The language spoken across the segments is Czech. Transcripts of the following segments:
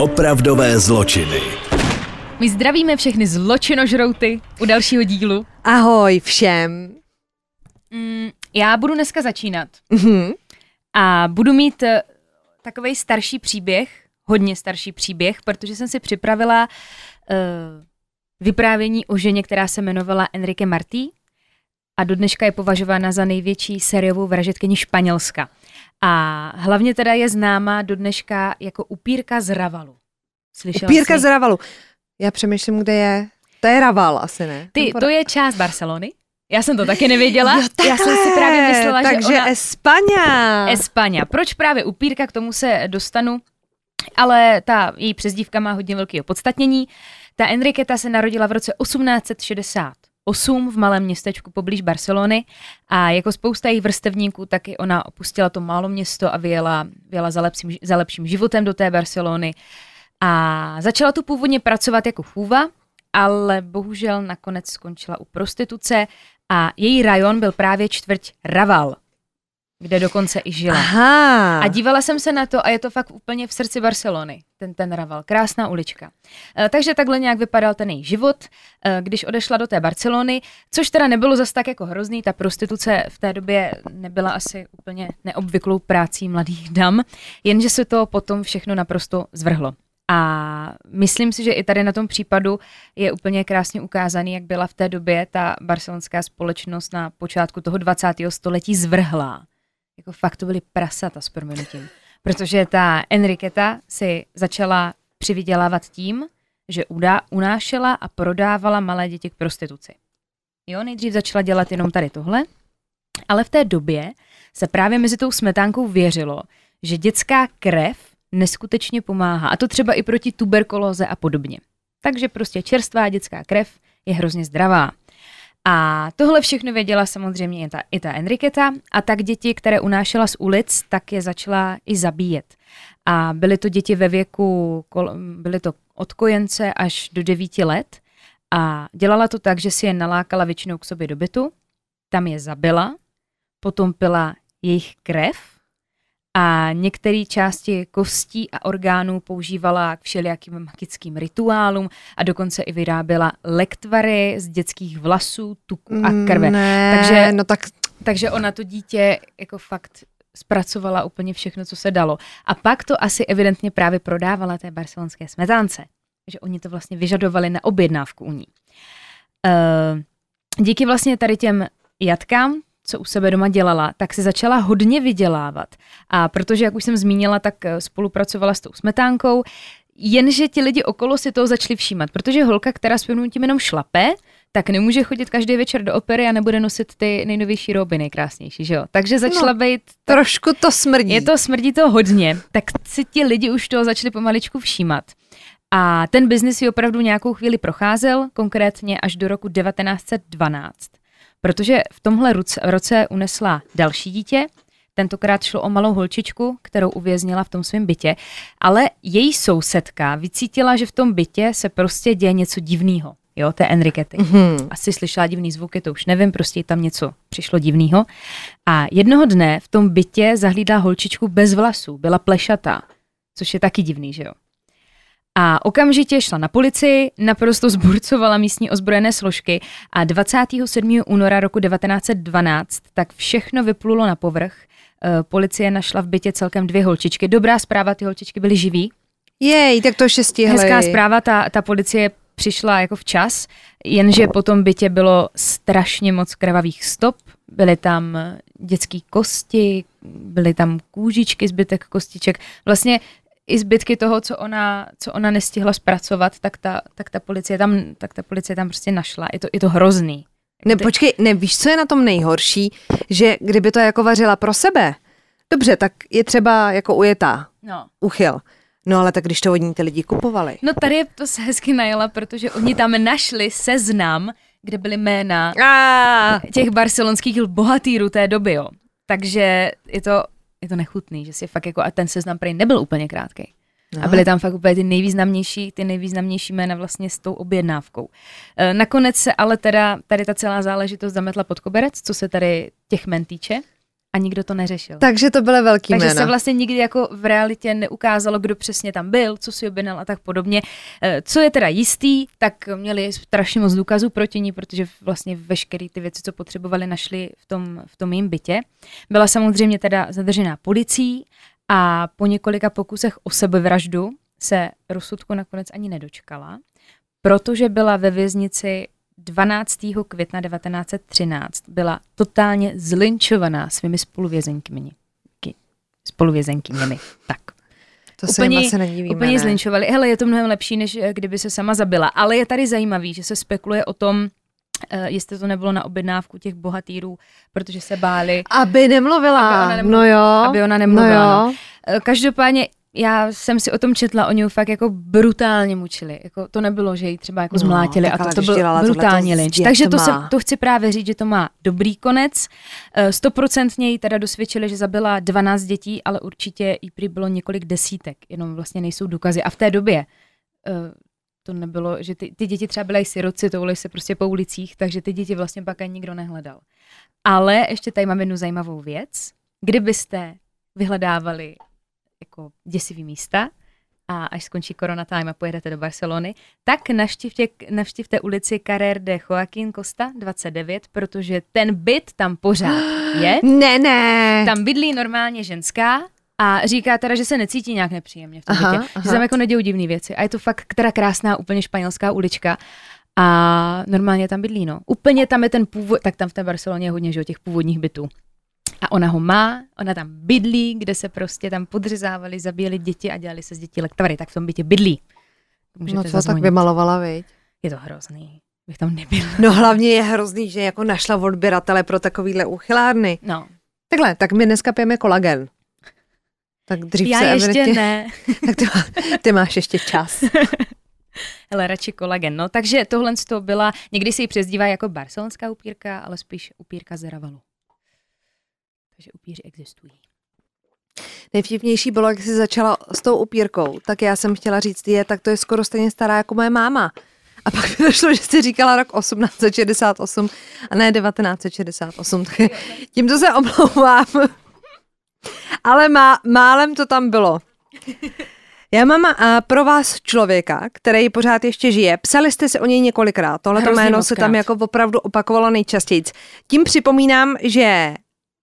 Opravdové zločiny. My zdravíme všechny zločinožrouty u dalšího dílu. Ahoj všem. Mm, já budu dneska začínat Mhm. a budu mít takový starší příběh, hodně starší příběh, protože jsem si připravila uh, vyprávění o ženě, která se jmenovala Enrique Martí a do dneška je považována za největší sériovou vražetkyni Španělska. A hlavně teda je známá do dneška jako upírka z Ravalu. Slyšela Upírka jsi? z Ravalu. Já přemýšlím, kde je. To je Raval asi, ne? Ty, to je část Barcelony. Já jsem to taky nevěděla. Jo, Já jsem si právě myslela, Takže že ona... España. Espaňa. Proč právě upírka, k tomu se dostanu, ale ta její přezdívka má hodně velký opodstatnění. Ta Enriqueta se narodila v roce 1868 v malém městečku poblíž Barcelony a jako spousta jejich vrstevníků taky ona opustila to málo město a vyjela, vyjela za, lepším, za lepším životem do té Barcelony. A začala tu původně pracovat jako chůva, ale bohužel nakonec skončila u prostituce a její rajon byl právě čtvrť Raval, kde dokonce i žila. Aha. A dívala jsem se na to a je to fakt úplně v srdci Barcelony, ten, ten Raval. Krásná ulička. E, takže takhle nějak vypadal ten její život, e, když odešla do té Barcelony, což teda nebylo zas tak jako hrozný, ta prostituce v té době nebyla asi úplně neobvyklou prácí mladých dam, jenže se to potom všechno naprosto zvrhlo. A myslím si, že i tady na tom případu je úplně krásně ukázaný, jak byla v té době ta barcelonská společnost na počátku toho 20. století zvrhlá jako fakt to byly prasata s proměnutím. Protože ta Enriqueta si začala přivydělávat tím, že udá, unášela a prodávala malé děti k prostituci. Jo, nejdřív začala dělat jenom tady tohle, ale v té době se právě mezi tou smetánkou věřilo, že dětská krev neskutečně pomáhá. A to třeba i proti tuberkulóze a podobně. Takže prostě čerstvá dětská krev je hrozně zdravá. A tohle všechno věděla samozřejmě i ta, i ta Enriqueta. A tak děti, které unášela z ulic, tak je začala i zabíjet. A byly to děti ve věku, byly to od kojence až do devíti let. A dělala to tak, že si je nalákala většinou k sobě do bytu, tam je zabila, potom pila jejich krev a některé části kostí a orgánů používala k všelijakým magickým rituálům a dokonce i vyráběla lektvary z dětských vlasů, tuku a krve. Ne, Takže- no tak Takže ona to dítě jako fakt zpracovala úplně všechno, co se dalo. A pak to asi evidentně právě prodávala té barcelonské smetánce. Že oni to vlastně vyžadovali na objednávku u ní. Uh, díky vlastně tady těm jatkám, co u sebe doma dělala, tak se začala hodně vydělávat. A protože, jak už jsem zmínila, tak eh, spolupracovala s tou smetánkou, jenže ti lidi okolo si toho začali všímat, protože holka, která s tím jenom šlape, tak nemůže chodit každý večer do opery a nebude nosit ty nejnovější roby nejkrásnější, že jo? Takže začala No, být trošku to smrdí. je to, smrdí to hodně, tak si ti lidi už toho začali pomaličku všímat. A ten biznis ji opravdu nějakou chvíli procházel, konkrétně až do roku 1912. Protože v tomhle roce, unesla další dítě, tentokrát šlo o malou holčičku, kterou uvěznila v tom svém bytě, ale její sousedka vycítila, že v tom bytě se prostě děje něco divného, jo, té Enriquety Mhm. asi slyšela divný zvuky, to už nevím, prostě tam něco přišlo divného. A jednoho dne v tom bytě zahlídla holčičku bez vlasů, byla plešatá, což je taky divný, že jo. A okamžitě šla na policii, naprosto zburcovala místní ozbrojené složky a 27. února roku 1912 tak všechno vyplulo na povrch. Eh, Policie našla v bytě celkem dvě holčičky. Dobrá zpráva, ty holčičky byly živý, Jej, tak to ještě stihli. Hezká zpráva, ta, ta policie přišla jako včas, jenže po tom bytě bylo strašně moc krvavých stop, byly tam dětské kosti, byly tam kůžičky, zbytek kostiček. Vlastně i zbytky toho, co ona, co ona nestihla zpracovat, tak ta, tak ta, policie, tam, tak ta policie tam prostě našla. Je to, je to hrozný. Ne, počkej, ne, víš, co je na tom nejhorší? Že kdyby to jako vařila pro sebe, dobře, tak je třeba jako ujetá, No. uchyl. No ale tak když to od ní ty lidi kupovali. no tady je to se hezky najela, protože oni tam našli seznam, kde byly jména těch barcelonských bohatýrů té doby, jo. Takže je to, je to nechutný, že si fakt jako, a ten seznam prej nebyl úplně krátký. A byly tam fakt úplně ty nejvýznamnější, ty nejvýznamnější jména vlastně s tou objednávkou. E, Nakonec se ale teda tady ta celá záležitost zametla pod koberec, co se tady těch men týče. A nikdo to neřešil. Takže to bylo velký Takže jména. se vlastně nikdy jako v realitě neukázalo, kdo přesně tam byl, co si objednal a tak podobně. Eh, Co je teda jistý, tak měli strašně moc důkazů proti ní, protože vlastně veškeré ty věci, co potřebovali, našli v tom, v tom jejím bytě. Byla samozřejmě teda zadržená policií a po několika pokusech o sebevraždu se rozsudku nakonec ani nedočkala, protože byla ve věznici 12. května 1913 byla totálně zlinčovaná svými spoluvězenkymi. Spoluvězenkyněmi. Tak. to se úplně- jim asi nedivíme, Úplně ne? zlinčovali. Hele, je to mnohem lepší, než eh, kdyby se sama zabila. Ale je tady zajímavý, že se spekuluje o tom, eh, jestli to nebylo na objednávku těch bohatýrů, protože se báli, Aby nemluvila. Aby ona nemluvila. No jo. aby ona nemluvila. No No jo. Eh, Každopádně já jsem si o tom četla, oni ji fakt jako brutálně mučili. Jako, to nebylo, že ji třeba jako No, zmlátili a to, to byl brutální lynč. Takže to, se, to chci právě říct, že to má dobrý konec. Eh, Stoprocentně jí teda dosvědčili, že zabila 12 dětí, ale určitě jí prý bylo několik desítek, jenom vlastně nejsou důkazy. A v té době eh, to nebylo, že ty, ty děti třeba byly siroci, toulej se prostě po ulicích, takže ty děti vlastně pak ani nikdo nehledal. Ale ještě tady mám jednu zajímavou věc. Kdybyste vyhledávali jako děsivý místa a až skončí Corona Time a pojedete do Barcelony, tak navštivte, navštivte ulici Carrer de Joaquín Costa 29, protože ten byt tam pořád je. Ne, ne. Tam bydlí normálně ženská a říká teda, že se necítí nějak nepříjemně v tom Aha, bytě. aha. Že se tam jako nedějou divné věci. A je to fakt teda krásná, úplně španělská ulička. A normálně tam bydlí, no. Úplně tam je ten původ, tak tam v té Barceloně je hodně, že jo, těch původních bytů. A ona ho má, ona tam bydlí, kde se prostě tam podřezávali, zabíjeli děti a dělali se z dětí lektvary, tak v tom bytě bydlí. Můžete No co tak zazvonit. vymalovala, viď? Je to hrozný. Bych tam nebyla. No hlavně je hrozný, že jako našla odběratele pro takovýhle uchylárny. No, Takhle, tak my dneska pijeme kolagen. Tak dřív já se ještě evidentně- ne. Tak ty, má, ty máš ještě čas. Hele, radši kolagen. No, takže tohle to byla, někdy se ji přezdívá jako barcelonská upírka, ale spíš upírka z Ravalu. Takže upíři existují. Nejvtipnější bylo, jak jsi začala s tou upírkou, tak já jsem chtěla říct, je, tak to je skoro stejně stará jako moje máma. A pak mi došlo, že jsi říkala rok 1868 a ne 1968. Tak tímto se omlouvám. Ale má, málem to tam bylo. Já mám a, pro vás člověka, který pořád ještě žije. Psali jste si o něj několikrát. Tohle jméno se tam jako opravdu opakovalo nejčastěji. Tím připomínám, že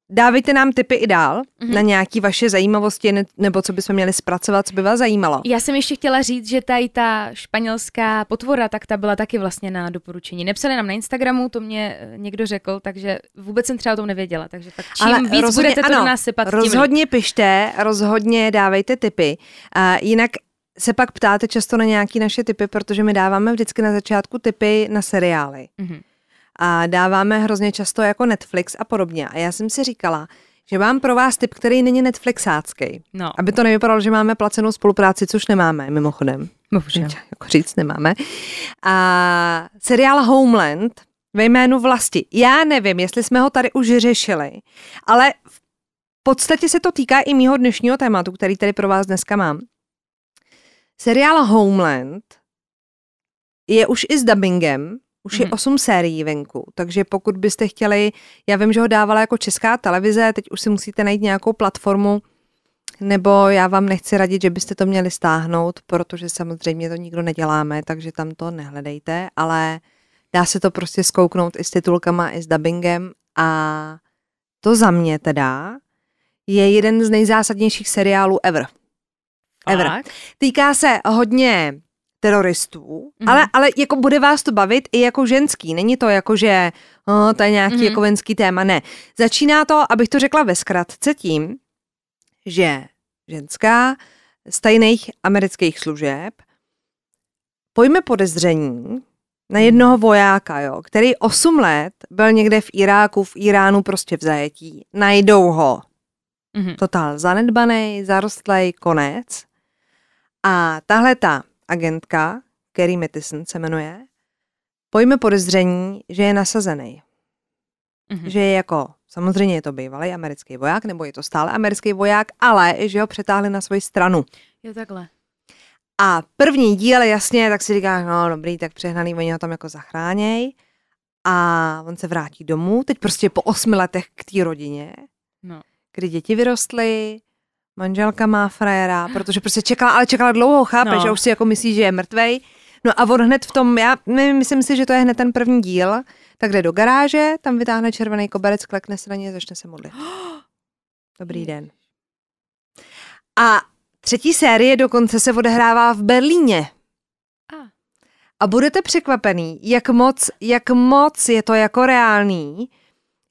dávejte nám tipy i dál Mhm. na nějaké vaše zajímavosti ne- nebo co bychom měli zpracovat, co by vás zajímalo. Já jsem ještě chtěla říct, že tady ta španělská potvora, tak ta byla taky vlastně na doporučení. Nepsali nám na Instagramu, to mě eh, někdo řekl, takže vůbec jsem třeba o tom nevěděla. Takže tak čím Ale víc rozhodně budete to ano, do nás sypat, tím. Rozhodně pište, rozhodně dávejte tipy. A jinak se pak ptáte často na nějaké naše typy, protože my dáváme vždycky na začátku typy na seriály. Mhm. A dáváme hrozně často jako Netflix a podobně. A já jsem si říkala, že mám pro vás tip, který není Netflixácký. No, Aby to nevypadalo, že máme placenou spolupráci, což nemáme, mimochodem. bohužel. Jako říct nemáme. A seriál Homeland ve jménu vlasti. Já nevím, jestli jsme ho tady už řešili, ale v podstatě se to týká i mýho dnešního tématu, který tady pro vás dneska mám. Seriál Homeland je už i s dubbingem, už je Mhm. osm sérií venku, takže pokud byste chtěli, já vím, že ho dávala jako česká televize, teď už si musíte najít nějakou platformu, nebo já vám nechci radit, že byste to měli stáhnout, protože samozřejmě to nikdo neděláme, takže tam to nehledejte, ale dá se to prostě skouknout i s titulkama, i s dubbingem a to za mě teda je jeden z nejzásadnějších seriálů ever. Ever. Týká se hodně teroristů, Mhm. ale, ale jako bude vás to bavit i jako ženský. Není to jako, že oh, to je nějaký Mhm. jako venský téma, ne. Začíná to, abych to řekla ve zkratce tím, že ženská z tajných amerických služeb pojme podezření na jednoho vojáka, jo, který 8 let byl někde v Iráku, v Iránu prostě v zajetí. Najdou ho Mhm. totál zanedbaný, zarostlej, konec. A tahle ta agentka, Kerry Mattison se jmenuje, pojme podezření, že je nasazený. Mhm. Že je jako, samozřejmě je to bývalý americký voják, nebo je to stále americký voják, ale že ho přetáhli na svoji stranu. Jo, takhle. A první díl, jasně, tak si říkáš, no dobrý, tak přehnaný, oni ho tam jako zachráněj. A on se vrátí domů, teď prostě po osmi letech k té rodině. No. kdy děti vyrostly, manželka má frajera, protože prostě čekala, ale čekala dlouho, chápeš, No. a už si jako myslí, že je mrtvej. No a on hned v tom, já my- myslím si, že to je hned ten první díl, tak jde do garáže, tam vytáhne červený koberec, klekne se na ně a začne se modlit. Dobrý den. A třetí série dokonce se odehrává v Berlíně. A. A budete překvapený, jak moc, jak moc je to jako reálný,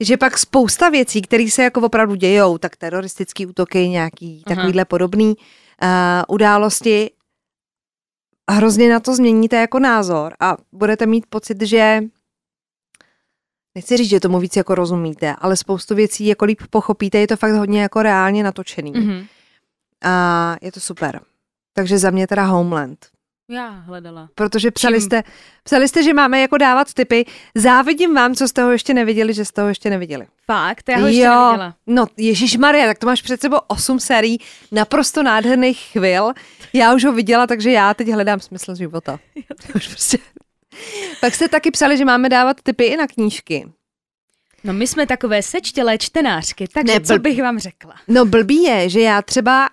že pak spousta věcí, které se jako opravdu dějou, tak teroristický útoky, nějaký Aha. takovýhle podobný uh, události, hrozně na to změníte jako názor a budete mít pocit, že nechci říct, že tomu víc jako rozumíte, ale spoustu věcí jako líp pochopíte, je to fakt hodně jako reálně natočený. Mm-hmm. Mhm. A je to super. Takže za mě teda Homeland. Já hledala. Protože psali Čím? jste, psali jste, že máme jako dávat tipy. Závidím vám, co jste ho ještě neviděli, že jste ho ještě neviděli. Fakt? Já ho ještě neviděla. no Ježíš Maria, tak to máš před sebou osm sérií naprosto nádherných chvil. Já už ho viděla, takže já teď hledám smysl života. Už prostě. Pak jste taky psali, že máme dávat tipy i na knížky. No my jsme takové sečtělé čtenářky, takže Ne, ne, co blb- bych vám řekla? No blbý je, že já třeba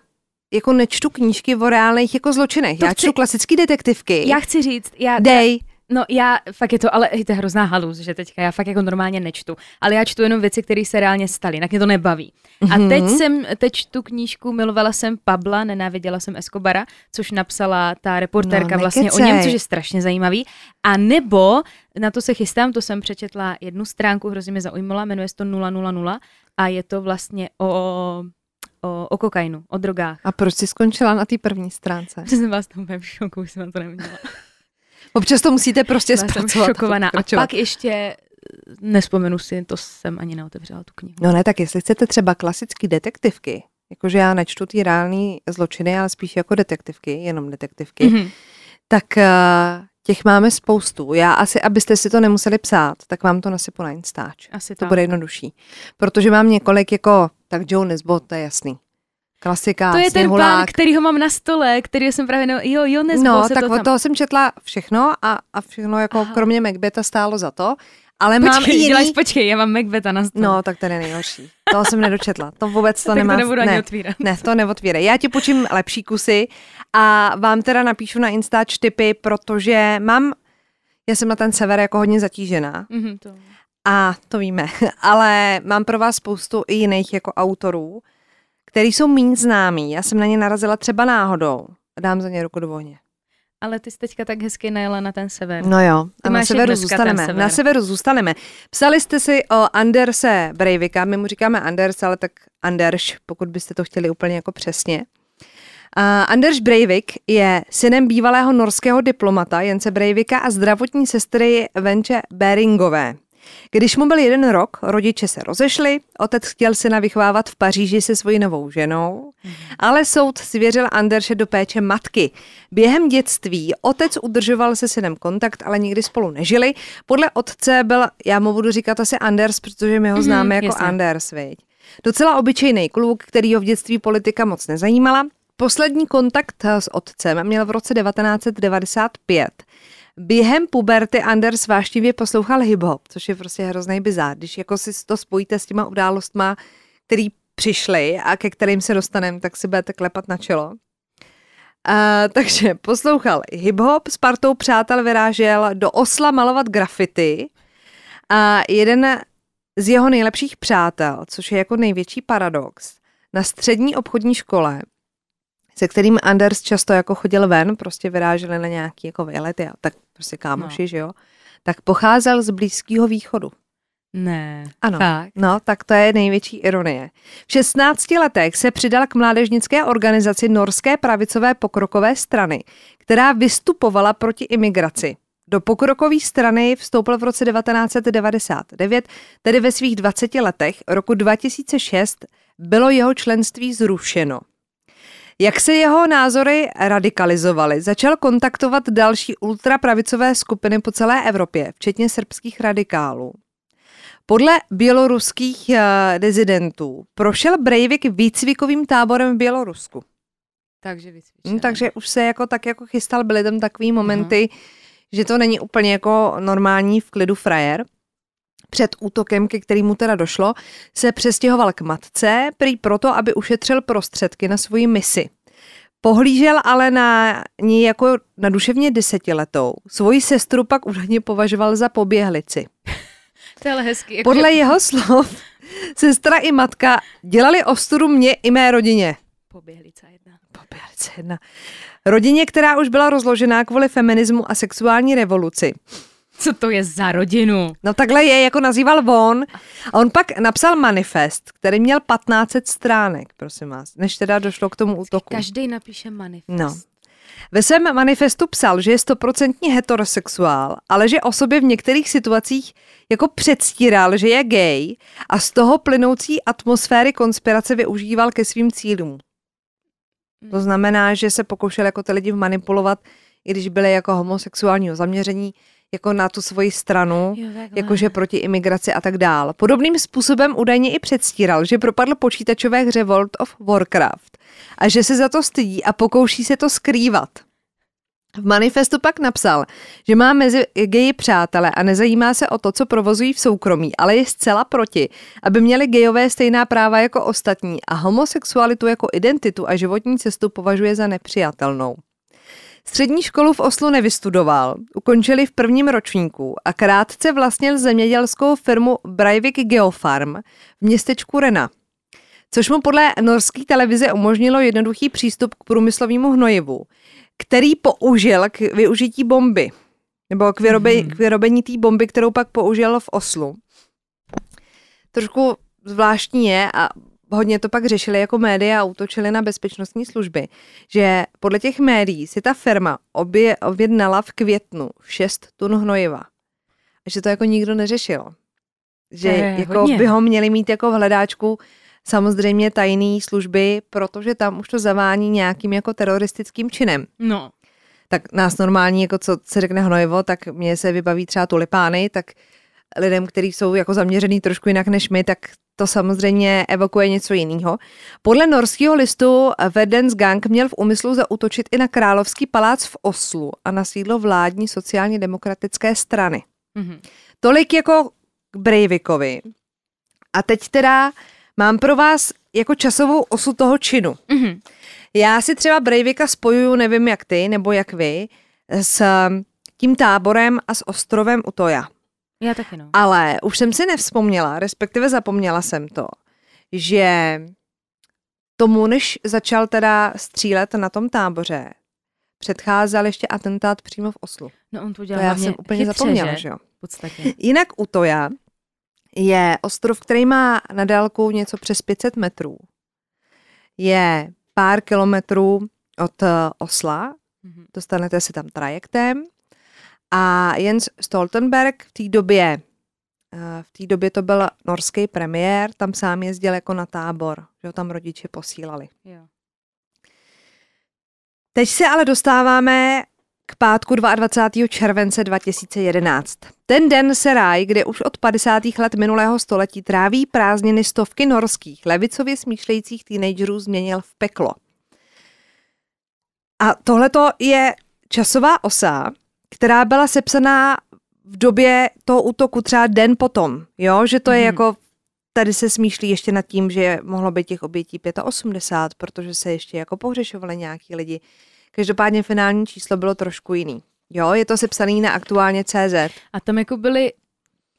jako nečtu knížky o reálných jako zločinech. To já chci- čtu klasické detektivky. Já chci říct, já... Dej. No já, fakt je to, ale hej, to je hrozná halus, že teďka já fakt jako normálně nečtu, ale já čtu jenom věci, které se reálně staly, jinak mě to nebaví. A Mhm. teď jsem, teď čtu knížku, milovala jsem Pabla, nenáviděla jsem Escobara, což napsala ta reportérka No, vlastně o něm, což je strašně zajímavý. A nebo, na to se chystám, to jsem přečetla jednu stránku, hrozně mě zaujímala, jmenuje se to 000 a je to vlastně o, o, o kokainu, o drogách. A proč jsi skončila na té první stránce? Jsem vás úplně v šoku, už jsem to neměla. Občas to musíte prostě Byla jsem zpracovat. šokovaná. A pokračovat. pak ještě, nespomenu si, to jsem ani neotevřela tu knihu. No ne, tak jestli chcete třeba klasické detektivky, jakože já nečtu ty reální zločiny, ale spíš jako detektivky, jenom detektivky, mm-hmm. Mhm. tak uh, těch máme spoustu. Já asi, abyste si to nemuseli psát, tak vám to nasypu na Instač. Asi To tak. bude jednodušší. Protože mám několik jako, tak Joe Nesbot, to je jasný. Klasika, To je ten pán, který ho mám na stole, který jsem právě, no, jo, jo, No, tak to od tam. toho jsem četla všechno a, a všechno jako Aha. kromě Macbeta stálo za to. Ale mám i Počkej, jiný... děláš, počkej, já mám Macbeta na stole. No, tak to je nejhorší. Toho jsem nedočetla. To vůbec to tak nemá... to nebudu ne. ani otvírat. Ne, to neotvírej. Já ti počím lepší kusy a vám teda napíšu na Instač tipy, protože mám, já jsem na ten sever jako hodně zatížená Mhm, to. A to víme, ale mám pro vás spoustu i jiných jako autorů, který jsou méně známí. Já jsem na ně narazila třeba náhodou dám za ně ruku do ohně. Ale ty jsi teďka tak hezky najela na ten sever. No jo, a na severu zůstaneme. sever. Na severu zůstaneme. Psali jste si o Anderse Breivika, my mu říkáme Anders, ale tak Anders, pokud byste to chtěli úplně jako přesně. Uh, Anders Breivik je synem bývalého norského diplomata Jence Breivika a zdravotní sestry Venče Beringové. Když mu byl jeden rok, rodiče se rozešli, otec chtěl syna vychovávat v Paříži se svojí novou ženou, ale soud svěřil Anderše do péče matky. Během dětství otec udržoval se synem kontakt, ale nikdy spolu nežili. Podle otce byl, já mu budu říkat asi Anders, protože my ho Mhm, známe jako jasně. Anders, viď? Docela obyčejný kluk, který ho v dětství politika moc nezajímala. Poslední kontakt s otcem měl v roce 1995. Během puberty Anders vášnivě poslouchal hip-hop, což je prostě hrozný bizár, když jako si to spojíte s těma událostma, který přišly a ke kterým se dostaneme, tak si budete klepat na čelo. Uh, takže poslouchal hip-hop, s partou přátel vyrážel do Osla malovat grafity a jeden z jeho nejlepších přátel, což je jako největší paradox, na střední obchodní škole, se kterým Anders často jako chodil ven, prostě vyráželi na nějaký jako výlety a tak prostě kámoši, no. že jo, tak pocházel z Blízkého východu. Ne, Ano. fakt. No, tak to je největší ironie. V 16 letech se přidal k mládežnické organizaci Norské pravicové pokrokové strany, která vystupovala proti imigraci. Do pokrokové strany vstoupil v roce 1999, tedy ve svých 20 letech. Roku 2006 bylo jeho členství zrušeno. Jak se jeho názory radikalizovaly, začal kontaktovat další ultrapravicové skupiny po celé Evropě, včetně srbských radikálů. Podle běloruských uh, dezidentů prošel Breivik výcvikovým táborem v Bělorusku. Takže vycvičené. Hm, takže už se jako tak jako chystal, byly tam takový momenty, že to není úplně jako normální v klidu frajer. Před útokem, ke kterému teda došlo, se přestěhoval k matce, prý proto, aby ušetřil prostředky na svoji misi. Pohlížel ale na ní jako na duševně desetiletou. Svoji sestru pak údajně považoval za poběhlici. To je ale hezky. Jako Podle jeho slov sestra i matka dělali ostudu mě i mé rodině. Poběhlica jedna. Poběhlice jedna. Rodině, která už byla rozložená kvůli feminismu a sexuální revoluci. Co to je za rodinu? No takhle je, jako nazýval on. A on pak napsal manifest, který měl 1500 stránek, prosím vás, než teda došlo k tomu útoku. Každý napíše manifest. No. Ve svém manifestu psal, že je stoprocentně heterosexuál, ale že o sobě v některých situacích jako předstíral, že je gay a z toho plynoucí atmosféry konspirace využíval ke svým cílům. To znamená, že se pokoušel jako ty lidi manipulovat, i když byly jako homosexuálního zaměření, jako na tu svoji stranu, Jo, takhle. jakože proti imigraci a tak dál. Podobným způsobem údajně i předstíral, že propadl počítačové hře World of Warcraft a že se za to stydí a pokouší se to skrývat. V manifestu pak napsal, že má mezi geji přátele a nezajímá se o to, co provozují v soukromí, ale je zcela proti, aby měli gejové stejná práva jako ostatní a homosexualitu jako identitu a životní cestu považuje za nepřijatelnou. Střední školu v Oslu nevystudoval, ukončili v prvním ročníku a krátce vlastnil zemědělskou firmu Breivik Geofarm v městečku Rena, což mu podle norské televize umožnilo jednoduchý přístup k průmyslovému hnojivu, který použil k využití bomby, nebo k, vyrobe, k vyrobení té bomby, kterou pak použil v Oslu. Trošku zvláštní je a hodně to pak řešili jako média a útočili na bezpečnostní služby, že podle těch médií si ta firma obě, objednala v květnu 6 tun hnojiva. A že to jako nikdo neřešil. Že je jako hodně. by ho měli mít jako v hledáčku samozřejmě tajné služby, protože tam už to zavání nějakým jako teroristickým činem. No. Tak nás normální, jako co se řekne hnojivo, tak mně se vybaví třeba tulipány, tak lidem, kteří jsou jako zaměřený trošku jinak než my, tak to samozřejmě evokuje něco jiného. Podle norského listu Verdens Gang měl v úmyslu zautočit i na královský palác v Oslu a na sídlo vládní sociálně demokratické strany. Mhm. Tolik jako k Breivikovi. A teď teda mám pro vás jako časovou osu toho činu. Mhm. Já si třeba Breivika spojuju, nevím jak ty, nebo jak vy, s tím táborem a s ostrovem Utoja. Já taky no. Ale už jsem si nevzpomněla, respektive zapomněla jsem to, že tomu, než začal teda střílet na tom táboře, předcházel ještě atentát přímo v Oslu. No on to To udělal já hlavně jsem úplně chytře, zapomněla, že? že jo. V podstatě. Jinak Utoja je ostrov, který má na délku něco přes 500 metrů. Je pár kilometrů od eh, Osla, Mhm. dostanete se tam trajektem a Jens Stoltenberg v té době, eh, v té době to byl norský premiér, tam sám jezdil jako na tábor, že ho tam rodiče posílali. Jo. Teď se ale dostáváme k pátku 22. července 2011. Ten den se ráj, kde už od 50. let minulého století tráví prázdniny stovky norských, levicově smýšlejících teenagerů změnil v peklo. A tohleto je časová osa, která byla sepsaná v době toho útoku třeba den potom, jo, že to je Mhm. jako tady se smýšlí ještě nad tím, že mohlo být těch obětí 85, protože se ještě jako pohřešovali nějaký lidi. Každopádně finální číslo bylo trošku jiný. Jo, je to sepsaný na aktuálně CZ. A tam jako byli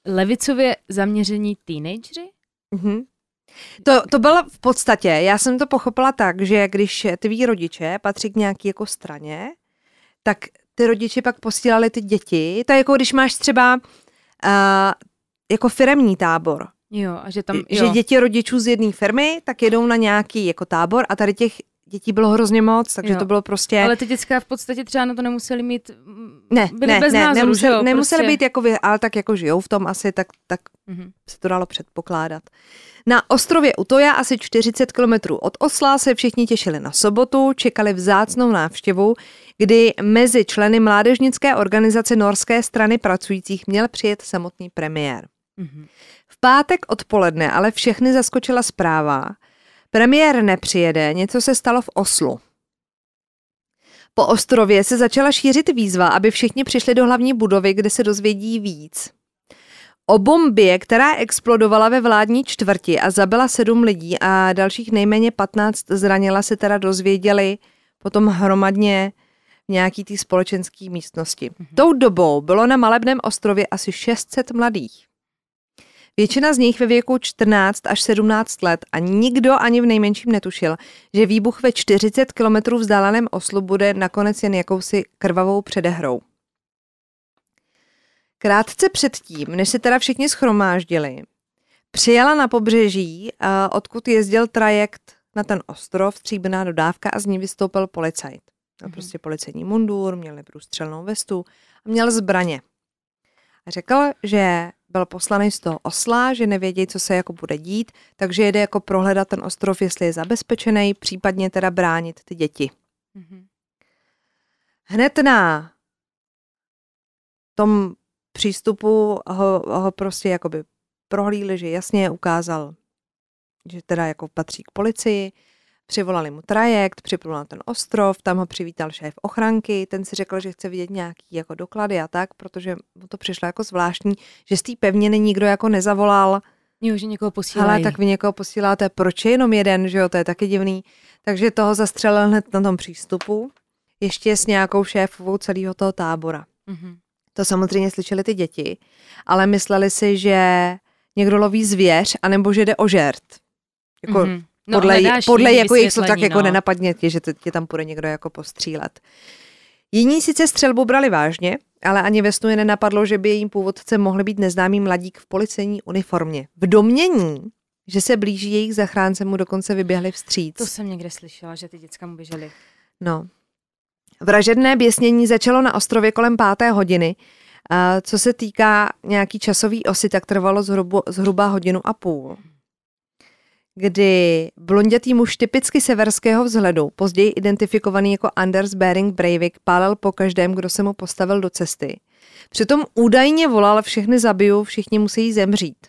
levicově zaměření teenageři? Mhm. To, to bylo v podstatě, já jsem to pochopila tak, že když tví rodiče patří k nějaký jako straně, tak ty rodiče pak posílali ty děti. To je jako když máš třeba uh, jako firemní tábor, Jo, a že tam, že jo. děti rodičů z jedné firmy, tak jedou na nějaký jako tábor a tady těch dětí bylo hrozně moc, takže Jo. to bylo prostě... Ale ty děcka v podstatě třeba na to nemuseli mít, ne, byli ne, bez ne, názoru, nemusel, že jo? nemuseli prostě. být jako vy, ale tak jako žijou v tom asi, tak, tak Mhm. se to dalo předpokládat. Na ostrově Utoja, asi 40 kilometrů od Osla, se všichni těšili na sobotu, čekali vzácnou návštěvu, kdy mezi členy mládežnické organizace Norské strany pracujících měl přijet samotný premiér. Mhm. V pátek odpoledne ale všechny zaskočila zpráva. Premiér nepřijede, něco se stalo v Oslu. Po ostrově se začala šířit výzva, aby všichni přišli do hlavní budovy, kde se dozvědí víc. O bombě, která explodovala ve vládní čtvrti a zabila sedm lidí a dalších nejméně 15 zranila, se teda dozvěděli potom hromadně v nějaký té společenské místnosti. Mm-hmm. Tou dobou bylo na malebném ostrově asi 600 mladých. Většina z nich ve věku 14 až 17 let a nikdo ani v nejmenším netušil, že výbuch ve 40 kilometrů vzdáleném Oslu bude nakonec jen jakousi krvavou předehrou. Krátce předtím, než se teda všichni schromáždili, přijela na pobřeží, odkud jezdil trajekt na ten ostrov, stříbrná dodávka a z ní vystoupil policajt. Měl mm-hmm. prostě policejní mundur, měl průstřelnou vestu a měl zbraně. A řekl, že byl poslaný z toho osla, že nevědí, co se jako bude dít, takže jede jako prohledat ten ostrov, jestli je zabezpečený, případně teda bránit ty děti. Mm-hmm. Hned na tom přístupu ho, ho prostě jakoby prohlídli, že jasně ukázal, že teda jako patří k policii, Přivolali mu trajekt, připlul na ten ostrov, tam ho přivítal šéf ochranky, ten si řekl, že chce vidět nějaký jako doklady a tak, protože mu to přišlo jako zvláštní, že z té pevniny nikdo jako nezavolal. Jo, že někoho posílají. Ale tak vy někoho posíláte, proč je jenom jeden, že jo, to je taky divný. Takže toho zastřelil hned na tom přístupu, ještě s nějakou šéfovou celého toho tábora. Mm-hmm. To samozřejmě slyšeli ty děti, ale mysleli si, že někdo loví zvěř, anebo že jde o žert. Jako, mm-hmm. No, podle, podle jako jich to tak jako no. nenapadně tě, že tě tam půjde někdo jako postřílet. Jiní sice střelbu brali vážně, ale ani ve snu je nenapadlo, že by jejím původce mohli být neznámý mladík v policejní uniformě. V domění, že se blíží jejich zachránce, mu dokonce vyběhli vstříc. To jsem někde slyšela, že ty děcka mu běželi. No. Vražedné běsnění začalo na ostrově kolem páté hodiny. A co se týká nějaký časový osy, tak trvalo zhruba, zhruba hodinu a půl kdy blondětý muž typicky severského vzhledu, později identifikovaný jako Anders Bering Breivik, pálil po každém, kdo se mu postavil do cesty. Přitom údajně volal všechny zabiju, všichni musí zemřít.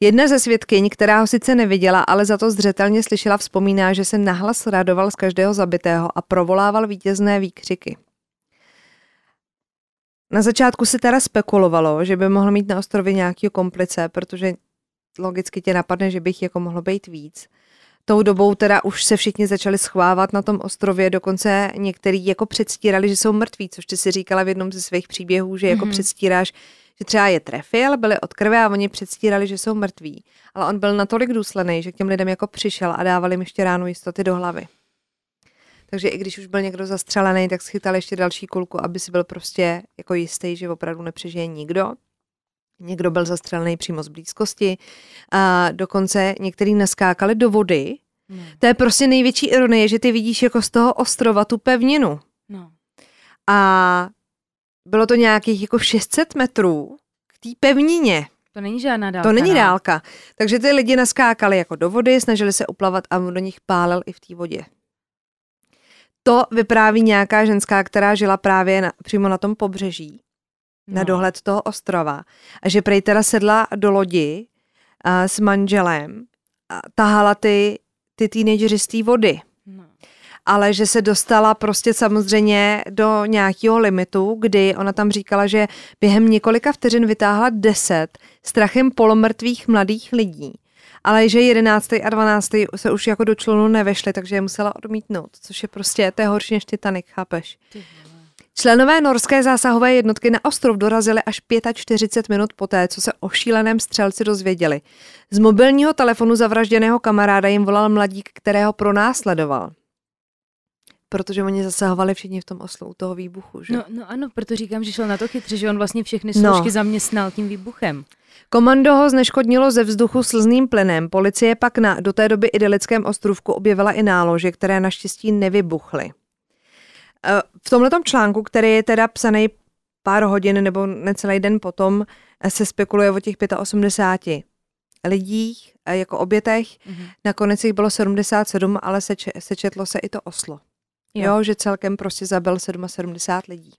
Jedna ze svědkyň, která ho sice neviděla, ale za to zřetelně slyšela, vzpomíná, že se nahlas radoval z každého zabitého a provolával vítězné výkřiky. Na začátku se teda spekulovalo, že by mohl mít na ostrově nějaký komplice, protože logicky tě napadne, že bych jako mohlo být víc. Tou dobou teda už se všichni začali schovávat na tom ostrově, dokonce některý jako předstírali, že jsou mrtví, což ty si říkala v jednom ze svých příběhů, že jako mm-hmm. předstíráš, že třeba je trefil, byli od krve a oni předstírali, že jsou mrtví. Ale on byl natolik důsledný, že k těm lidem jako přišel a dávali jim ještě ráno jistoty do hlavy. Takže i když už byl někdo zastřelený, tak schytal ještě další kulku, aby si byl prostě jako jistý, že opravdu nepřežije nikdo. Někdo byl zastřelený přímo z blízkosti a dokonce některý naskákali do vody. No. To je prostě největší ironie, že ty vidíš jako z toho ostrova tu pevninu. No. A bylo to nějakých jako 600 metrů k té pevnině. To není žádná dálka. To není no. dálka. Takže ty lidi naskákali jako do vody, snažili se uplavat a do nich pálil i v té vodě. To vypráví nějaká ženská, která žila právě na, přímo na tom pobřeží no. na dohled toho ostrova. A že prej teda sedla do lodi a, s manželem a tahala ty, ty teenagery z té vody. No. Ale že se dostala prostě samozřejmě do nějakého limitu, kdy ona tam říkala, že během několika vteřin vytáhla deset strachem polomrtvých mladých lidí ale že 11. a 12. se už jako do člunu nevešly, takže je musela odmítnout, což je prostě, to je horší než Titanic, chápeš? Ty. Členové norské zásahové jednotky na ostrov dorazili až 45 minut poté, co se o šíleném střelci dozvěděli. Z mobilního telefonu zavražděného kamaráda jim volal mladík, kterého pronásledoval. Protože oni zasahovali všichni v tom oslu u toho výbuchu, že? No, no ano, proto říkám, že šel na to chytře, že on vlastně všechny složky no. zaměstnal tím výbuchem. Komando ho zneškodnilo ze vzduchu slzným plynem. Policie pak na do té doby idylickém ostrovku objevila i nálože, které naštěstí nevybuchly. Eh, v tomhle článku, který je teda psaný pár hodin nebo necelý den potom, eh, se spekuluje o těch 85 lidích eh, jako obětech. Mm-hmm. Nakonec jich bylo 77, ale seč, sečetlo se i to oslo. Jo. jo, že celkem prostě zabil 77 lidí.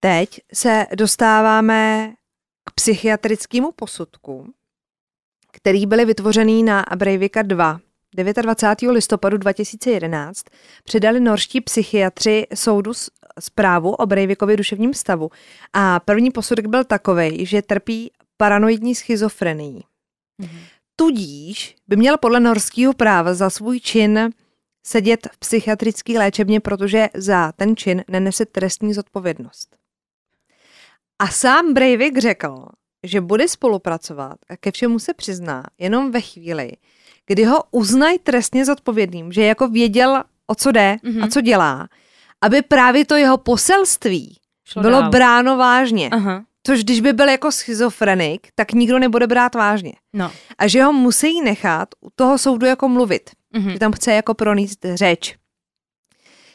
Teď se dostáváme k psychiatrickému posudku, který byly vytvořený na Breivika 2 29. listopadu 2011 předali norští psychiatři soudu zprávu o Breivikově duševním stavu a první posudek byl takový, že trpí paranoidní schizofrenií. Mhm. Tudíž by měl podle norského práva za svůj čin sedět v psychiatrické léčebně, protože za ten čin nenese trestní zodpovědnost. A sám Breivik řekl, že bude spolupracovat a ke všemu se přizná jenom ve chvíli, kdy ho uznají trestně zodpovědným, že jako věděl, o co jde Mhm. a co dělá, aby právě to jeho poselství Šlo bylo dál. bráno vážně. Aha, Což když by byl jako schizofrenik, tak nikdo nebude brát vážně. no. A že ho musí nechat u toho soudu jako mluvit. Mhm. Že tam chce jako pronést řeč.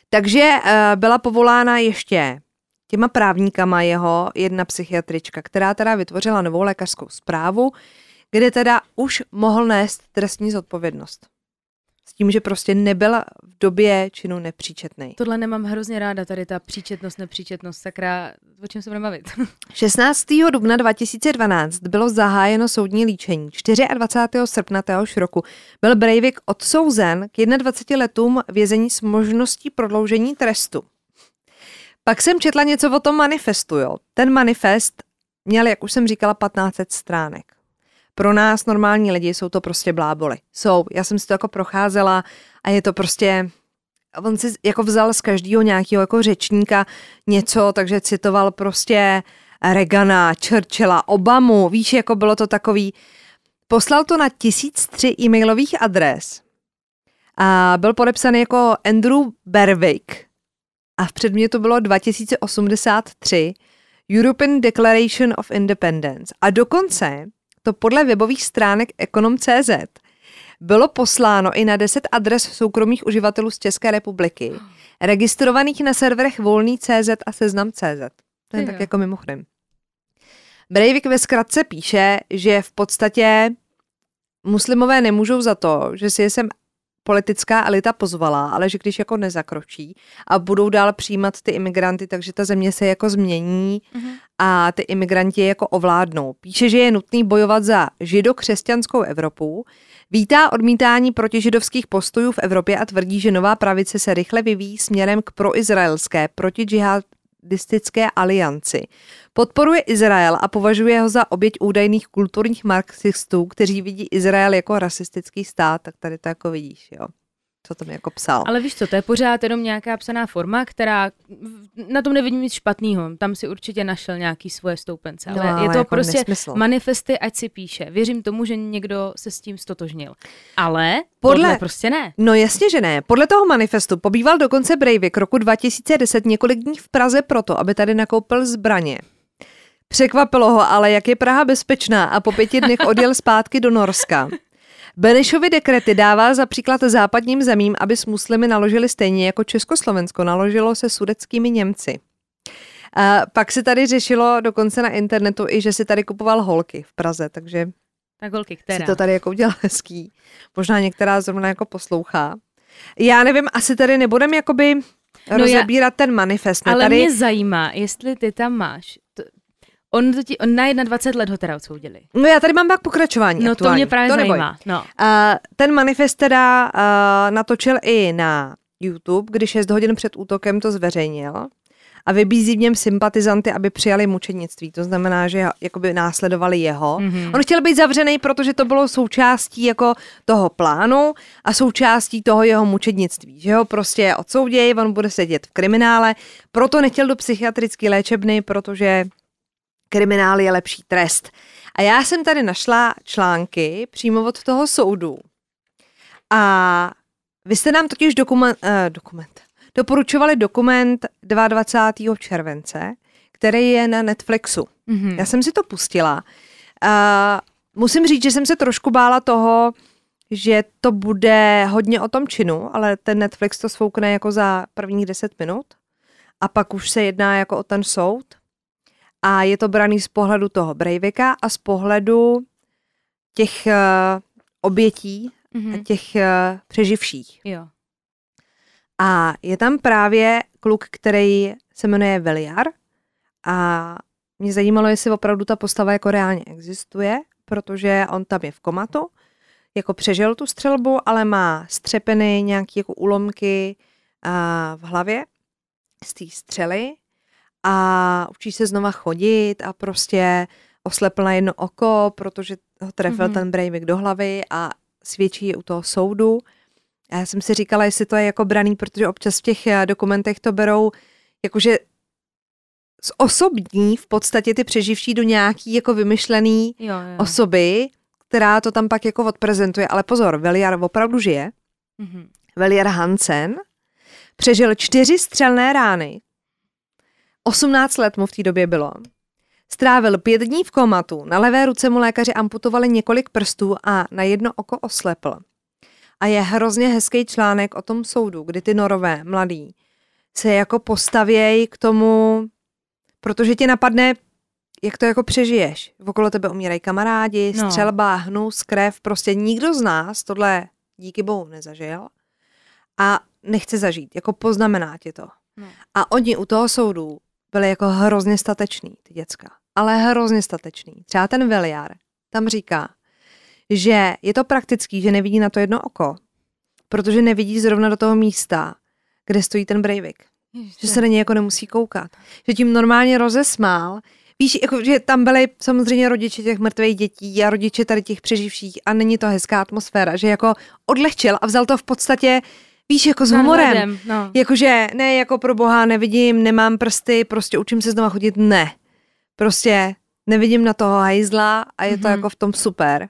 Takže uh, byla povolána ještě těma právníkama jeho jedna psychiatrička, která teda vytvořila novou lékařskou zprávu, kde teda už mohl nést trestní zodpovědnost. S tím, že prostě nebyl v době činu nepříčetný. Tohle nemám hrozně ráda, tady ta příčetnost, nepříčetnost, sakra, o čem se budeme bavit? 16. dubna 2012 bylo zahájeno soudní líčení. 24. srpna téhož roku byl Breivik odsouzen k 21 letům vězení s možností prodloužení trestu. Pak jsem četla něco o tom manifestu. Jo. Ten manifest měl, jak už jsem říkala, 1500 stránek. Pro nás normální lidi jsou to prostě bláboli. Jsou, já jsem si to jako procházela a je to prostě on si jako vzal z každého nějakého jako řečníka něco, takže citoval prostě Regana, Churchilla, Obamu, víš, jako bylo to takový, poslal to na 1003 e-mailových adres a byl podepsaný jako Andrew Berwick a v předmětu bylo 2083 European Declaration of Independence. A dokonce to podle webových stránek Econom.cz bylo posláno i na 10 adres soukromých uživatelů z České republiky, registrovaných na serverech volný.cz a seznam.cz. To je tak jako mimochodem. Breivik ve zkratce píše, že v podstatě muslimové nemůžou za to, že si je sem politická elita pozvala, ale že když jako nezakročí a budou dál přijímat ty imigranty, takže ta země se jako změní Mhm. a ty imigranti je jako ovládnou. Píše, že je nutný bojovat za židokřesťanskou Evropu, vítá odmítání protižidovských postojů v Evropě a tvrdí, že nová pravice se rychle vyvíjí směrem k proizraelské, protidžihadistické alianci. Podporuje Izrael a považuje ho za oběť údajných kulturních marxistů, kteří vidí Izrael jako rasistický stát, tak tady to jako vidíš, jo. Co tam jako psal. Ale víš co, to je pořád jenom nějaká psaná forma, která na tom nevidím nic špatného. Tam si určitě našel nějaký svoje stoupence. Ale, No, ale je to jako prostě nesmysl. manifesty, ať si píše. Věřím tomu, že někdo se s tím stotožnil. Ale Podle- podle prostě ne. No jasně, že ne. Podle toho manifestu pobýval dokonce Breivik roku 2010 několik dní v Praze proto, aby tady nakoupil zbraně. Překvapilo ho ale, jak je Praha bezpečná a po pěti dnech odjel zpátky do Norska. Benešovy dekrety dává za příklad západním zemím, aby s muslimy naložili stejně jako Československo naložilo se sudeckými Němci. A pak se tady řešilo dokonce na internetu i, že si tady kupoval holky v Praze, takže Tak holky, si která? to tady jako udělal hezký. Možná některá zrovna jako poslouchá. Já nevím, asi tady nebudem jakoby No no já- rozebírat ten manifest. ne? Ale tady, mě zajímá, jestli ty tam máš. To, on, to ti, on na 21 let ho teda odsoudili. No já tady mám pak pokračování No to aktuální. mě právě to neboj. zajímá. No. A ten manifest teda uh, natočil i na YouTube, kdy 6 hodin před útokem to zveřejnil a vybízí v něm sympatizanty, aby přijali mučenictví. To znamená, že jakoby následovali jeho. Mhm. On chtěl být zavřený, protože to bylo součástí jako toho plánu a součástí toho jeho mučednictví, že ho prostě odsoudějí, on bude sedět v kriminále, proto nechtěl do psychiatrické léčebny, protože kriminál je lepší trest. A já jsem tady našla články přímo od toho soudu. A vy jste nám totiž dokument, uh, dokument doporučovali dokument 22. července, který je na Netflixu. Mhm. Já jsem si to pustila. A musím říct, že jsem se trošku bála toho, že to bude hodně o tom činu, ale ten Netflix to svoukne jako za prvních 10 minut a pak už se jedná jako o ten soud. A je to braný z pohledu toho Breivika a z pohledu těch uh, obětí a Mhm. těch uh, přeživších. Jo. A je tam právě kluk, který se jmenuje Veliar a mě zajímalo, jestli opravdu ta postava jako reálně existuje, protože on tam je v komatu, jako přežil tu střelbu, ale má střepeny nějaké jako úlomky a v hlavě z té střely a učí se znova chodit a prostě oslepl na jedno oko, protože ho trefil mm-hmm. ten Breivik do hlavy a svědčí je u toho soudu. A já jsem si říkala, jestli to je jako braný, protože občas v těch eh, dokumentech to berou jakože z osobní v podstatě ty přeživší do nějaký jako vymyšlený Jo, jo. osoby, která to tam pak jako odprezentuje. Ale pozor, Veliar opravdu žije. Mhm. Veliar Hansen přežil čtyři střelné rány. 18 let mu v té době bylo. Strávil pět dní v komatu, na levé ruce mu lékaři amputovali několik prstů a na jedno oko oslepl. A je hrozně hezký článek o tom soudu, kdy ty norové, mladí, se jako postavějí k tomu, protože tě napadne, jak to jako přežiješ. Okolo tebe umírají kamarádi, No. střelba, hnus, krev, prostě nikdo z nás tohle díky bohu nezažil a nechce zažít, jako poznamená tě to. No. A oni u toho soudu byli jako hrozně stateční, ty děcka. Ale hrozně stateční. Třeba ten Veliar tam říká, že je to praktický, že nevidí na to jedno oko, protože nevidí zrovna do toho místa, kde stojí ten Breivik. Že se na něj jako nemusí koukat. Že tím normálně rozesmál. Víš, jako, že tam byli samozřejmě rodiče těch mrtvých dětí a rodiče tady těch přeživších a není to hezká atmosféra, že jako odlehčil a vzal to v podstatě, víš, jako s humorem. Nadhledem, No. Jakože ne, jako pro boha, nevidím, nemám prsty, prostě učím se znova chodit, ne. Prostě nevidím na toho hajzla a je to Mhm. jako v tom super.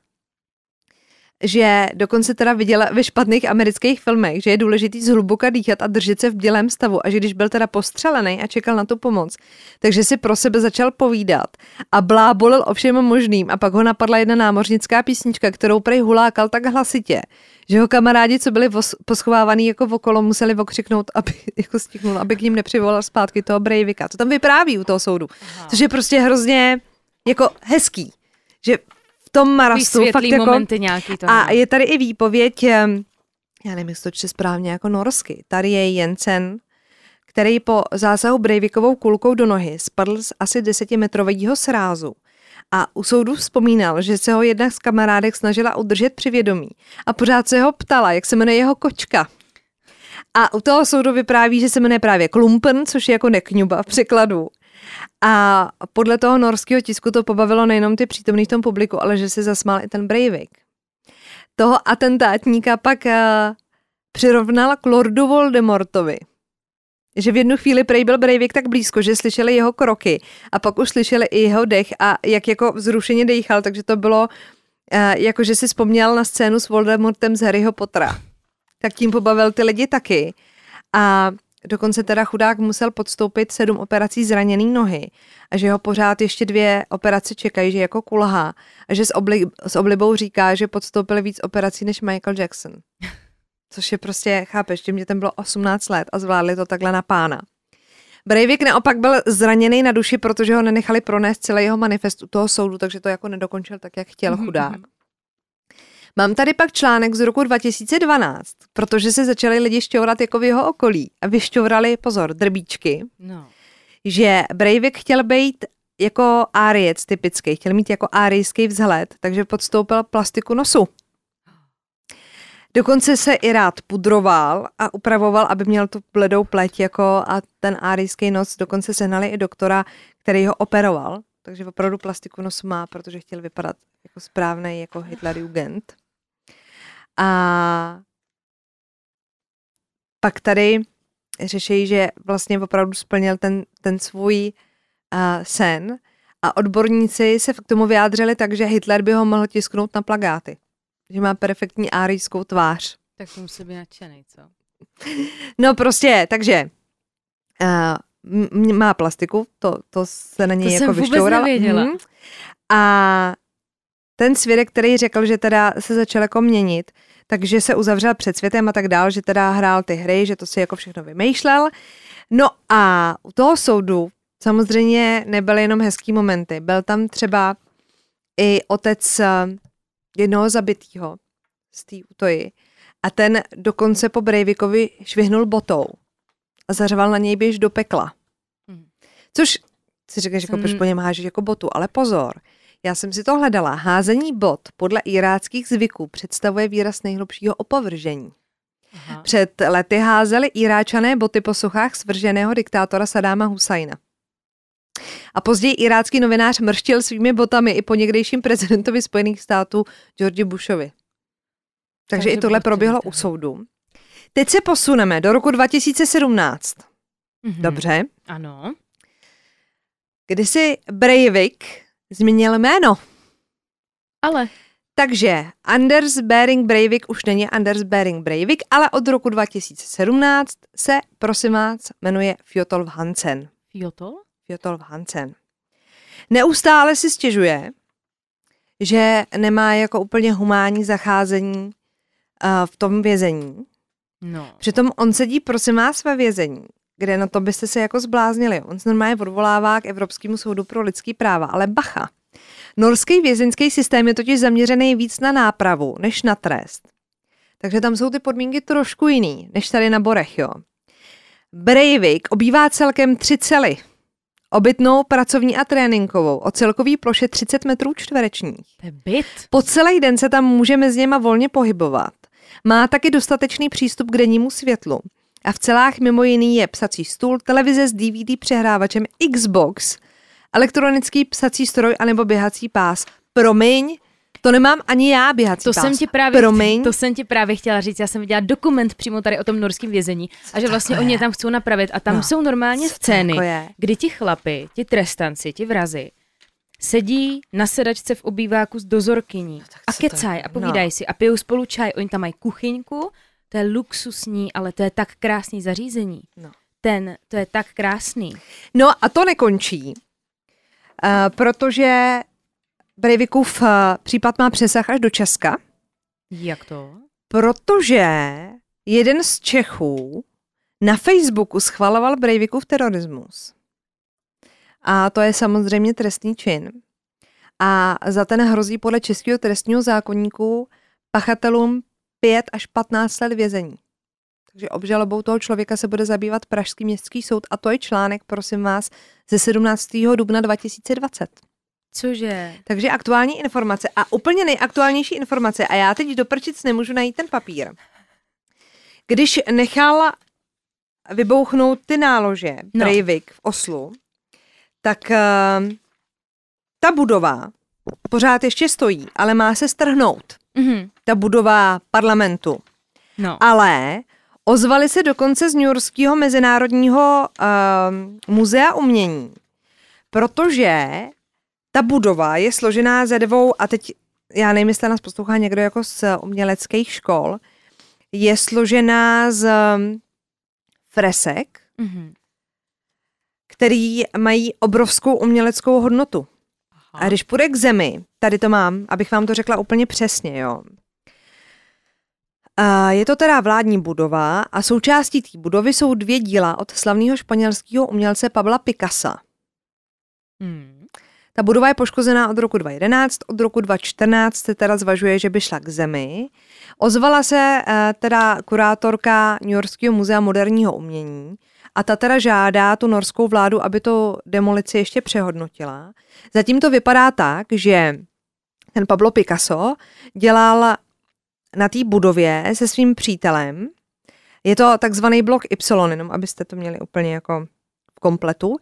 Že dokonce teda viděla ve špatných amerických filmech, že je důležitý zhluboka dýchat a držet se v bdělém stavu a že když byl teda postřelený a čekal na tu pomoc, takže si pro sebe začal povídat a blábolil o všem možným a pak ho napadla jedna námořnická písnička, kterou prej hulákal tak hlasitě, že ho kamarádi, co byli vos- poschovávaný jako okolo, museli okřiknout, aby jako stihnul, aby k ním nepřivolal zpátky toho Breivika. To tam vypráví u toho soudu. Aha. Což je prostě hrozně jako hezký, že tom marastu fakt jako... momenty nějaký to. A je tady i výpověď, já nevím, jestli to čte správně jako norsky, tady je Jensen, který po zásahu Breivikovou kulkou do nohy spadl z asi desetimetrového srázu. A u soudu vzpomínal, že se ho jedna z kamarádek snažila udržet při vědomí a pořád se ho ptala, jak se jmenuje jeho kočka. A u toho soudu vypráví, že se jmenuje právě Klumpen, což je jako nekňuba v překladu. A podle toho norského tisku to pobavilo nejenom ty přítomný v tom publiku, ale že se zasmál i ten Breivik. Toho atentátníka pak uh, přirovnal k Lordu Voldemortovi. Že v jednu chvíli prej byl Breivik tak blízko, že slyšeli jeho kroky a pak už slyšeli i jeho dech a jak jako vzrušeně dejchal, takže to bylo uh, jako, že si vzpomněl na scénu s Voldemortem z Harryho Pottera. Tak tím pobavil ty lidi taky. A dokonce teda chudák musel podstoupit sedm operací zraněný nohy a že ho pořád ještě dvě operace čekají, že jako kulhá a že s, obli- s oblibou říká, že podstoupil víc operací než Michael Jackson. Což je prostě, chápeš, že mě ten bylo 18 let a zvládli to takhle na pána. Breivik naopak byl zraněný na duši, protože ho nenechali pronést celý jeho manifest u toho soudu, takže to jako nedokončil tak, jak chtěl Mhm, chudák. Mám tady pak článek z roku 2012, protože se začali lidi šťourat jako v jeho okolí a vyšťourali, pozor, drbíčky, No. že Breivik chtěl být jako áriec typický, chtěl mít jako árijský vzhled, takže podstoupil plastiku nosu. Dokonce se i rád pudroval a upravoval, aby měl tu bledou pleť jako a ten árijský nos. Dokonce sehnali i doktora, který ho operoval, takže opravdu plastiku nosu má, protože chtěl vypadat jako správný jako Hitlerjugend. A pak tady řeší, že vlastně opravdu splnil ten, ten svůj uh, sen a odborníci se k tomu vyjádřili tak, že Hitler by ho mohl tisknout na plagáty. Že má perfektní árijskou tvář. Tak to musí být nadšený, co? No prostě, takže uh, m- má plastiku, to, to se na něj To jako jsem vůbec vyšťoural. nevěděla. Mhm. A ten svědek, který řekl, že teda se začal jako měnit, takže se uzavřel před světem a tak dál, že teda hrál ty hry, že to si jako všechno vymýšlel. No a u toho soudu samozřejmě nebyly jenom hezký momenty. Byl tam třeba i otec eh, jednoho zabitýho z té útoji a ten dokonce po Breivikovi švihnul botou a zařval na něj běž do pekla. Mhm. Což si řekneš, jako proč po něm hážeš jako botu, ale pozor, já jsem si to hledala. Házení bot podle iráckých zvyků představuje výraz nejhlubšího opovržení. Aha. Před lety házeli Iráčané boty po sochách svrženého diktátora Sadáma Husajna. A později irácký novinář mrštil svými botami i po někdejším prezidentovi Spojených států George Bushovi. Takže, Takže i tohle prostě proběhlo u soudu. Teď se posuneme do roku 2017. Mhm. Dobře. Ano. Kdy si Breivik změnil jméno. Ale Takže Anders Bering Breivik už není Anders Bering Breivik, ale od roku 2017 se, prosím vás, jmenuje Fjotolf Hansen. Fjotol? Fjotolf Hansen. Neustále si stěžuje, že nemá jako úplně humánní zacházení uh, v tom vězení. No. Přitom on sedí, prosím vás, ve vězení, kde na to byste se jako zbláznili. On se normálně odvolává k Evropskému soudu pro lidský práva, ale bacha. Norský vězeňský systém je totiž zaměřený víc na nápravu, než na trest. Takže tam jsou ty podmínky trošku jiný, než tady na Borech, jo. Breivik obývá celkem tři cely. Obytnou, pracovní a tréninkovou o celkový ploše 30 metrů čtverečních. Byt. Po celý den se tam může mezi něma volně pohybovat. Má taky dostatečný přístup k dennímu světlu. A v celách mimo jiný je psací stůl, televize s DVD přehrávačem, Xbox, elektronický psací stroj anebo běhací pás. Promiň, to nemám ani já běhací To pás. jsem ti právě, Promiň, to jsem ti právě chtěla říct. Já jsem viděla dokument přímo tady o tom norském vězení a že vlastně oni je? tam chcou napravit a tam No. jsou normálně scény, jako kdy ti chlapi, ti trestanci, ti vrazy sedí na sedačce v obýváku s dozorkyní tak a kecají a povídají No. si a pijou spolu čaj. Oni tam mají kuchyňku, to je luxusní, ale to je tak krásný zařízení. No. Ten, to je tak krásný. No a to nekončí, uh, protože Breivikův uh, případ má přesah až do Česka, Jak to? protože jeden z Čechů na Facebooku schvaloval Breivikův terorismus. A to je samozřejmě trestný čin. A za ten hrozí podle českého trestního zákonníku pachatelům 5 až 15 let vězení. Takže obžalobou toho člověka se bude zabývat Pražský městský soud a to je článek, prosím vás, ze 17. dubna 2020. Cože? Takže aktuální informace a úplně nejaktuálnější informace a já teď do prčic nemůžu najít ten papír. Když nechal vybouchnout ty nálože No. Breivik v Oslu, tak uh, ta budova pořád ještě stojí, ale má se strhnout. Mhm. Ta budova parlamentu. No. Ale ozvali se dokonce z New Yorkského mezinárodního uh, muzea umění, protože ta budova je složená ze dvou, a teď já nevím, jestli nás poslouchá někdo jako z uměleckých škol, je složená z um, fresek, Mhm. Který mají obrovskou uměleckou hodnotu. Aha. A když půjde k zemi, tady to mám, abych vám to řekla úplně přesně, jo. A je to teda vládní budova a součástí té budovy jsou dvě díla od slavného španělského umělce Pabla Picassa. Hmm. Ta budova je poškozená od roku 2011, od roku 2014 se teda zvažuje, že by šla k zemi. Ozvala se eh, teda kurátorka New Yorkského muzea moderního umění a ta teda žádá tu norskou vládu, aby to demolici ještě přehodnotila. Zatím to vypadá tak, že ten Pablo Picasso dělal na té budově se svým přítelem. Je to takzvaný blok Y, jenom abyste to měli úplně jako v kompletu.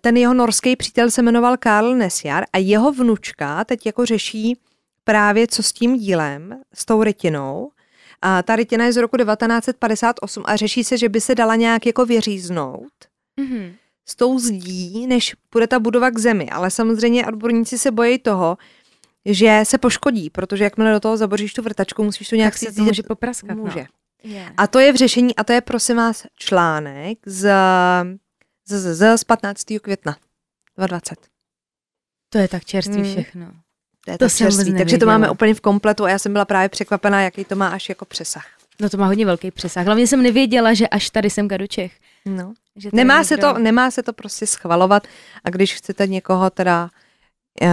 Ten jeho norský přítel se jmenoval Karl Nesjar a jeho vnučka teď jako řeší právě co s tím dílem, s tou rytinou. A ta rytina je z roku 1958 a řeší se, že by se dala nějak jako vyříznout Mhm. s tou zdí, než půjde ta budova k zemi. Ale samozřejmě odborníci se bojí toho, že se poškodí, protože jakmile do toho zaboříš tu vrtačku, musíš to nějak Tak se to cítit- může popraskat. Může. No. Je. A to je v řešení, a to je prosím vás článek z, z, z, z, z 15. května 2020. To je tak čerstvý Hmm. všechno. To je To jsem vůbec takže to máme úplně v kompletu a já jsem byla právě překvapená, jaký to má až jako přesah. No to má hodně velký přesah. Hlavně jsem nevěděla, že až tady semka do Čech. No. Že Nemá, se někdo- to, nemá se to prostě schvalovat a když chcete někoho teda uh,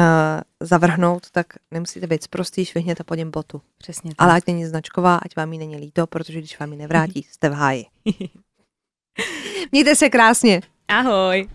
zavrhnout, tak nemusíte být prostý, švihněte po něm botu. Přesně tak. Ale ať není značková, ať vám ji není líto, protože když vám ji nevrátí, jste v háji. Mějte se krásně. Ahoj.